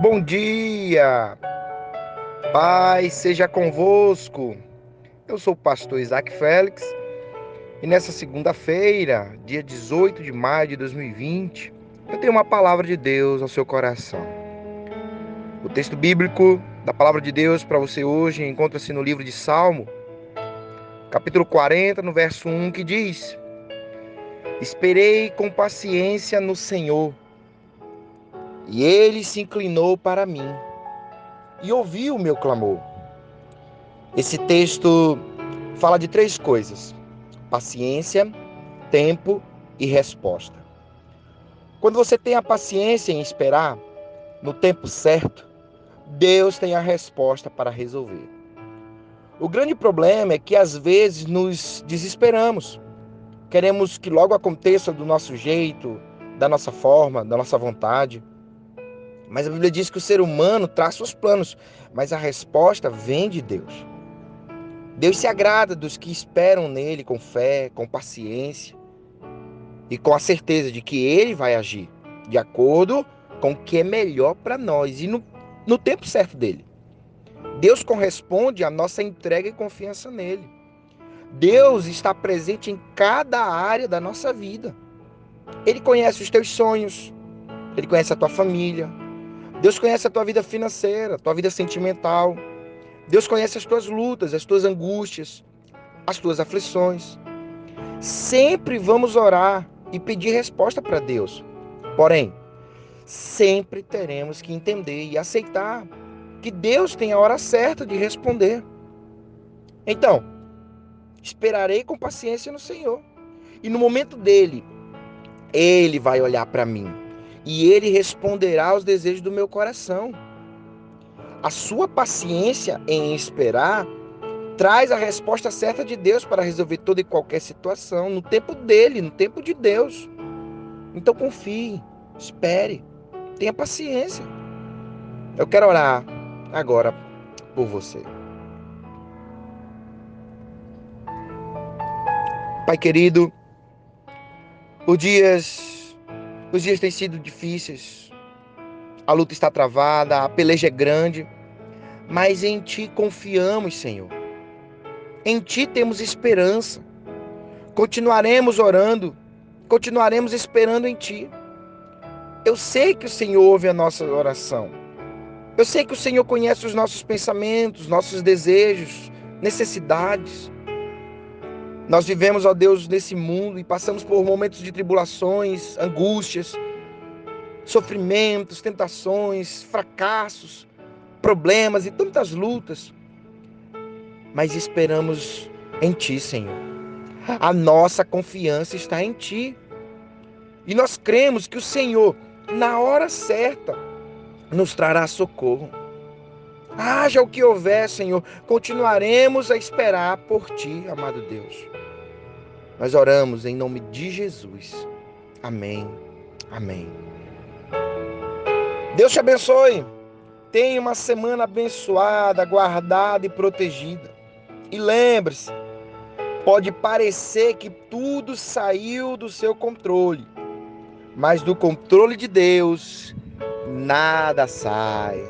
Bom dia, Pai seja convosco. Eu sou o pastor Isaac Félix e nessa segunda-feira, dia 18 de maio de 2020, eu tenho uma palavra de Deus ao seu coração. O texto bíblico da palavra de Deus para você hoje encontra-se no livro de Salmo, capítulo 40, no verso 1, que diz: Esperei com paciência no Senhor e ele se inclinou para mim e ouviu o meu clamor. Esse texto fala de três coisas: paciência, tempo e resposta. Quando você tem a paciência em esperar no tempo certo, Deus tem a resposta para resolver. O grande problema é que às vezes nos desesperamos. Queremos que logo aconteça do nosso jeito, da nossa forma, da nossa vontade. Mas a Bíblia diz que o ser humano traça os planos, mas a resposta vem de Deus. Deus se agrada dos que esperam nele com fé, com paciência e com a certeza de que ele vai agir de acordo com o que é melhor para nós e no, no tempo certo dele. Deus corresponde à nossa entrega e confiança nele. Deus está presente em cada área da nossa vida. Ele conhece os teus sonhos, ele conhece a tua família, Deus conhece a tua vida financeira, a tua vida sentimental. Deus conhece as tuas lutas, as tuas angústias, as tuas aflições. Sempre vamos orar e pedir resposta para Deus. Porém, sempre teremos que entender e aceitar que Deus tem a hora certa de responder. Então, esperarei com paciência no Senhor. E no momento dele, ele vai olhar para mim e ele responderá aos desejos do meu coração. A sua paciência em esperar traz a resposta certa de Deus para resolver toda e qualquer situação, no tempo dele, no tempo de Deus. Então confie, espere, tenha paciência. Eu quero orar agora por você. Pai querido, os dias os dias têm sido difíceis, a luta está travada, a peleja é grande, mas em Ti confiamos, Senhor. Em Ti temos esperança. Continuaremos orando, continuaremos esperando em Ti. Eu sei que o Senhor ouve a nossa oração. Eu sei que o Senhor conhece os nossos pensamentos, nossos desejos, necessidades. Nós vivemos, ó Deus, nesse mundo e passamos por momentos de tribulações, angústias, sofrimentos, tentações, fracassos, problemas e tantas lutas. Mas esperamos em Ti, Senhor. A nossa confiança está em Ti. E nós cremos que o Senhor, na hora certa, nos trará socorro. Haja o que houver, Senhor, continuaremos a esperar por Ti, amado Deus. Nós oramos em nome de Jesus. Amém. Amém. Deus te abençoe. Tenha uma semana abençoada, guardada e protegida. E lembre-se, pode parecer que tudo saiu do seu controle, mas do controle de Deus nada sai.